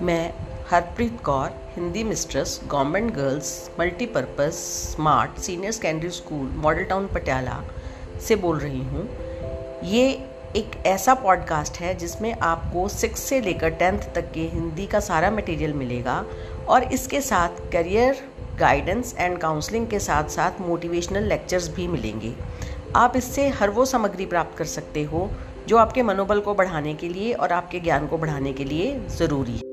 मैं Harpreet Kaur, Hindi mistress, government girls multipurpose smart, senior secondary school, model town Patiala से बोल रही हूँ। ये एक ऐसा पॉडकास्ट है जिसमें आपको सिक्स से लेकर टेंथ तक के हिंदी का सारा मटेरियल मिलेगा और इसके साथ करियर, गाइडेंस एंड काउंसलिंग के साथ साथ मोटिवेशनल लेक्चर्स भी मिलेंगे। आप इससे हर वो सामग्री प्राप्त कर सकते हो जो आपके मनोबल को बढ़ाने के लिए और आपके ज्ञान को बढ़ाने के लिए ज़रूरी है।